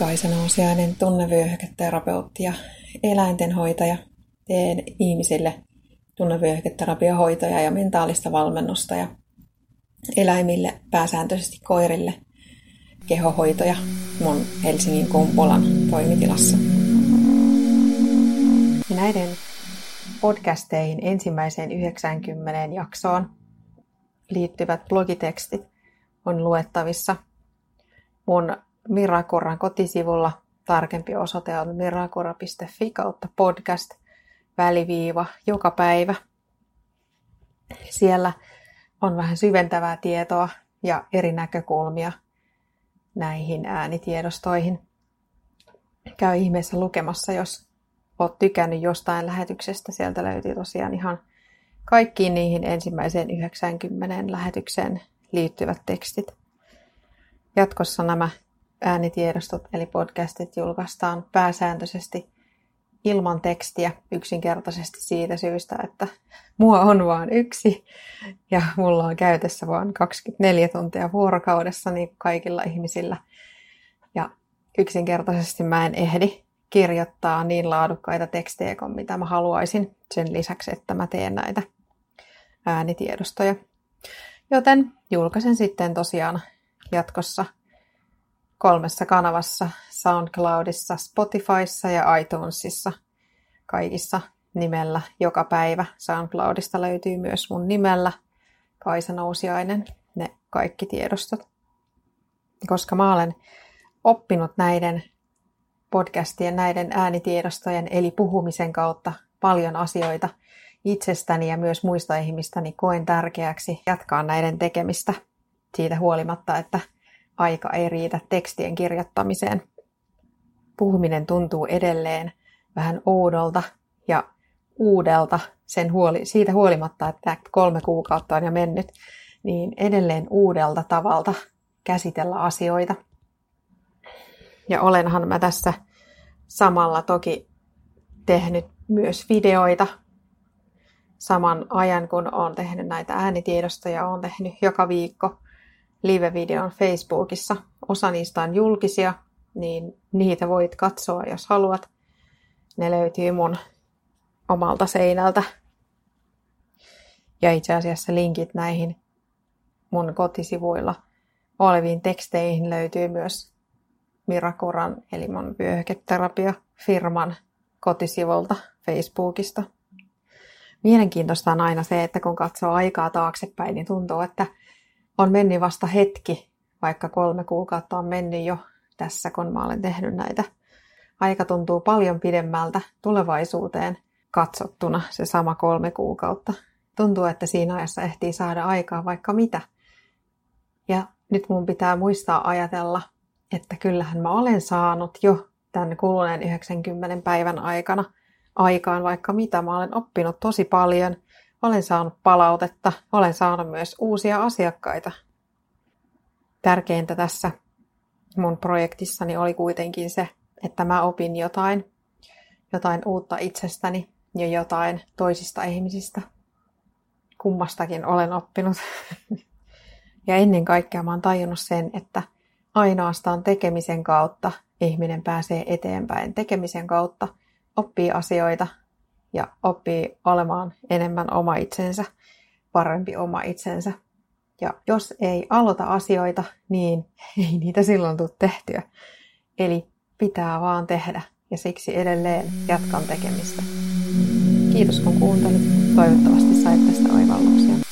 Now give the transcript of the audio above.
Kaisa Nousiainen, tunnevyöhyketerapeutti ja eläintenhoitaja. Teen ihmisille tunnevyöhyketerapiohoitoja ja mentaalista valmennusta ja eläimille, pääsääntöisesti koirille, kehohoitoja mun Helsingin Kumpulan toimitilassa. Näiden podcasteihin ensimmäiseen 90 jaksoon liittyvät blogitekstit on luettavissa mun Mirakoran kotisivulla. Tarkempi osoite on mirakora.fi kautta podcast väliviiva joka päivä. Siellä on vähän syventävää tietoa ja eri näkökulmia näihin äänitiedostoihin. Käy ihmeessä lukemassa, jos oot tykännyt jostain lähetyksestä. Sieltä löytyy tosiaan ihan kaikkiin niihin ensimmäiseen 90 lähetykseen liittyvät tekstit. Jatkossa nämä äänitiedostot eli podcastit julkaistaan pääsääntöisesti ilman tekstiä yksinkertaisesti siitä syystä, että mua on vain yksi ja mulla on käytössä vain 24 tuntia vuorokaudessa niin kaikilla ihmisillä. Ja yksinkertaisesti mä en ehdi kirjoittaa niin laadukkaita tekstejä kuin mitä mä haluaisin sen lisäksi, että mä teen näitä äänitiedostoja. Joten julkaisen sitten tosiaan jatkossa kolmessa kanavassa, SoundCloudissa, Spotifyssa ja iTunesissa, kaikissa nimellä joka päivä. SoundCloudista löytyy myös mun nimellä Kaisa Nousiainen, ne kaikki tiedostot. Koska mä olen oppinut näiden podcastien, näiden äänitiedostojen eli puhumisen kautta paljon asioita itsestäni ja myös muista ihmistä, niin koen tärkeäksi jatkaa näiden tekemistä siitä huolimatta, että aika ei riitä tekstien kirjoittamiseen. Puhuminen tuntuu edelleen vähän oudolta ja uudelta sen huoli, siitä huolimatta, että kolme kuukautta on jo mennyt, niin edelleen uudelta tavalta käsitellä asioita. Ja olenhan mä tässä samalla toki tehnyt myös videoita saman ajan, kun olen tehnyt näitä äänitiedostoja, olen tehnyt joka viikko live-videon Facebookissa. Osa niistä on julkisia, niin niitä voit katsoa, jos haluat. Ne löytyy mun omalta seinältä. Ja itse asiassa linkit näihin mun kotisivuilla oleviin teksteihin löytyy myös Mirakoran, eli mun vyöhyketerapia-firman kotisivulta Facebookista. Mielenkiintoista on aina se, että kun katsoo aikaa taaksepäin, niin tuntuu, että on mennyt vasta hetki, vaikka kolme kuukautta on mennyt jo tässä, kun mä olen tehnyt näitä. Aika tuntuu paljon pidemmältä tulevaisuuteen katsottuna se sama kolme kuukautta. Tuntuu, että siinä ajassa ehtii saada aikaa vaikka mitä. Ja nyt mun pitää muistaa ajatella, että kyllähän mä olen saanut jo tämän kuluneen 90 päivän aikana aikaan vaikka mitä. Mä olen oppinut tosi paljon – olen saanut palautetta, olen saanut myös uusia asiakkaita. Tärkeintä tässä mun projektissani oli kuitenkin se, että mä opin jotain, jotain uutta itsestäni ja jotain toisista ihmisistä. Kummastakin olen oppinut. Ja ennen kaikkea mä oon tajunnut sen, että ainoastaan tekemisen kautta ihminen pääsee eteenpäin. Tekemisen kautta oppii asioita, ja oppii olemaan enemmän oma itsensä, parempi oma itsensä. Ja jos ei aloita asioita, niin ei niitä silloin tule tehtyä. Eli pitää vaan tehdä ja siksi edelleen jatkan tekemistä. Kiitos kun kuuntelit. Toivottavasti sait tästä oivalluksia.